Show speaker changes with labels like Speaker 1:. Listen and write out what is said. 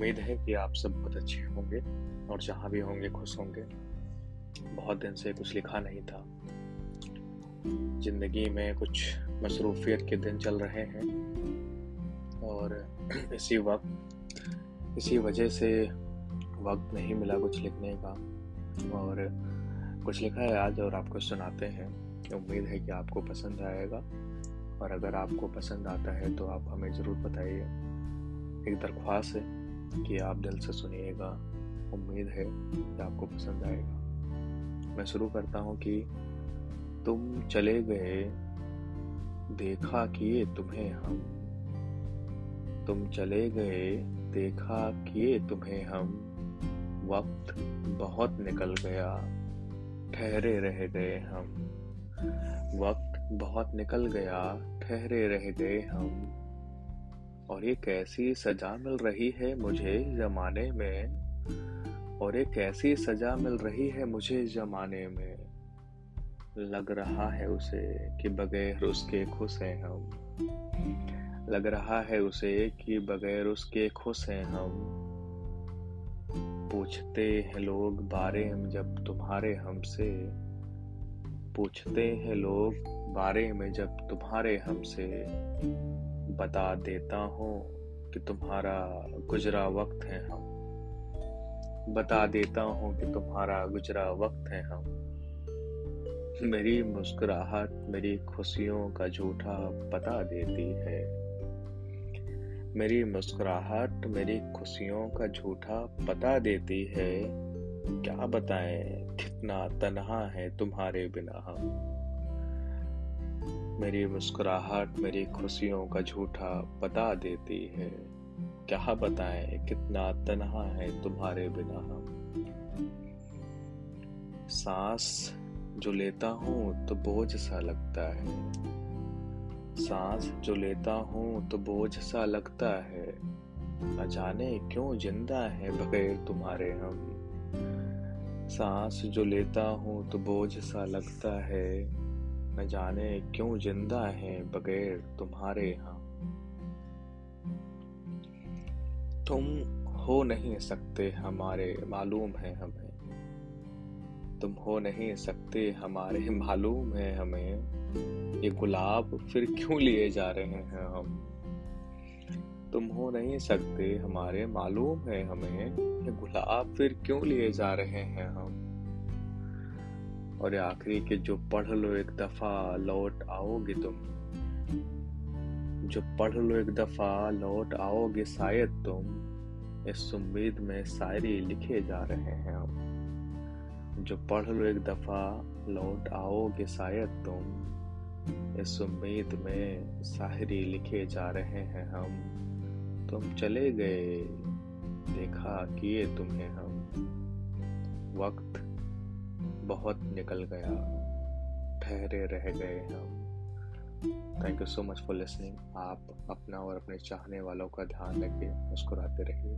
Speaker 1: उम्मीद है कि आप सब बहुत अच्छे होंगे और जहाँ भी होंगे, खुश होंगे। बहुत दिन से कुछ लिखा नहीं था। ज़िंदगी में कुछ मसरूफियत के दिन चल रहे हैं और इसी वक्त, इसी वजह से वक्त नहीं मिला कुछ लिखने का। और कुछ लिखा है आज और आपको सुनाते हैं। उम्मीद है कि आपको पसंद आएगा। और अगर आपको पसंद आता है तो आप हमें ज़रूर बताइए। एक दरख्वास्त है। कि आप दिल से सुनिएगा, उम्मीद है कि आपको पसंद आएगा। मैं शुरू करता हूँ कि तुम चले गए, देखा किए तुम्हें हम। तुम चले गए, देखा किए तुम्हें हम। वक्त बहुत निकल गया, ठहरे रह गए हम। वक्त बहुत निकल गया, ठहरे रह गए हम। और एक ऐसी सजा मिल रही है मुझे जमाने में? और एक ऐसी सजा मिल रही है मुझे जमाने में? लग रहा है उसे कि बगैर उसके खुश हैं हम। लग रहा है उसे कि बगैर उसके खुश हैं हम। पूछते हैं लोग बारे में जब तुम्हारे हमसे। पूछते हैं लोग बारे में जब तुम्हारे हमसे। बता देता हूँ कि तुम्हारा गुजरा वक्त है हम। बता देता हूँ कि तुम्हारा गुजरा वक्त है हम। मेरी मुस्कुराहट, मेरी खुशियों का झूठा बता देती है। मेरी मुस्कुराहट, मेरी खुशियों का झूठा बता देती है। क्या बताएँ, कितना तनहा है तुम्हारे बिना हम। मेरी मुस्कुराहट मेरी खुशियों का झूठा बता देती है। क्या बताएँ, कितना तनहा है तुम्हारे बिना हम। सांस जो लेता हूँ तो बोझ सा लगता है। सांस जो लेता हूँ तो बोझ सा लगता है। न जाने क्यों ज़िंदा है बगैर तुम्हारे हम। सांस जो लेता हूँ तो बोझ सा लगता है। जाने क्यों ज़िंदा है बगैर तुम्हारे यहाँ। तुम हो नहीं सकते हमारे, मालूम है हमें। तुम हो नहीं सकते हमारे, मालूम है हमें। ये गुलाब फिर क्यों लिए जा रहे हैं हम? तुम हो नहीं सकते हमारे, मालूम है हमें। ये गुलाब फिर क्यों लिए जा रहे हैं हम? और आखिरी के जो पढ़ लो एक दफ़ा, लौट आओगे तुम। जो पढ़ लो एक दफ़ा, लौट आओगे शायद तुम। इस उम्मीद में शायरी लिखे जा रहे हैं हम। जो पढ़ लो एक दफ़ा, लौट आओगे शायद तुम। इस उम्मीद में शायरी लिखे जा रहे हैं हम। तुम चले गए, देखा किए तुम्हें हम। वक्त बहुत निकल गया। ठहरे रह गए हम। Thank you so much for listening आप अपना और अपने चाहने वालों का ध्यान रखिए, मुस्कुराते रहिए।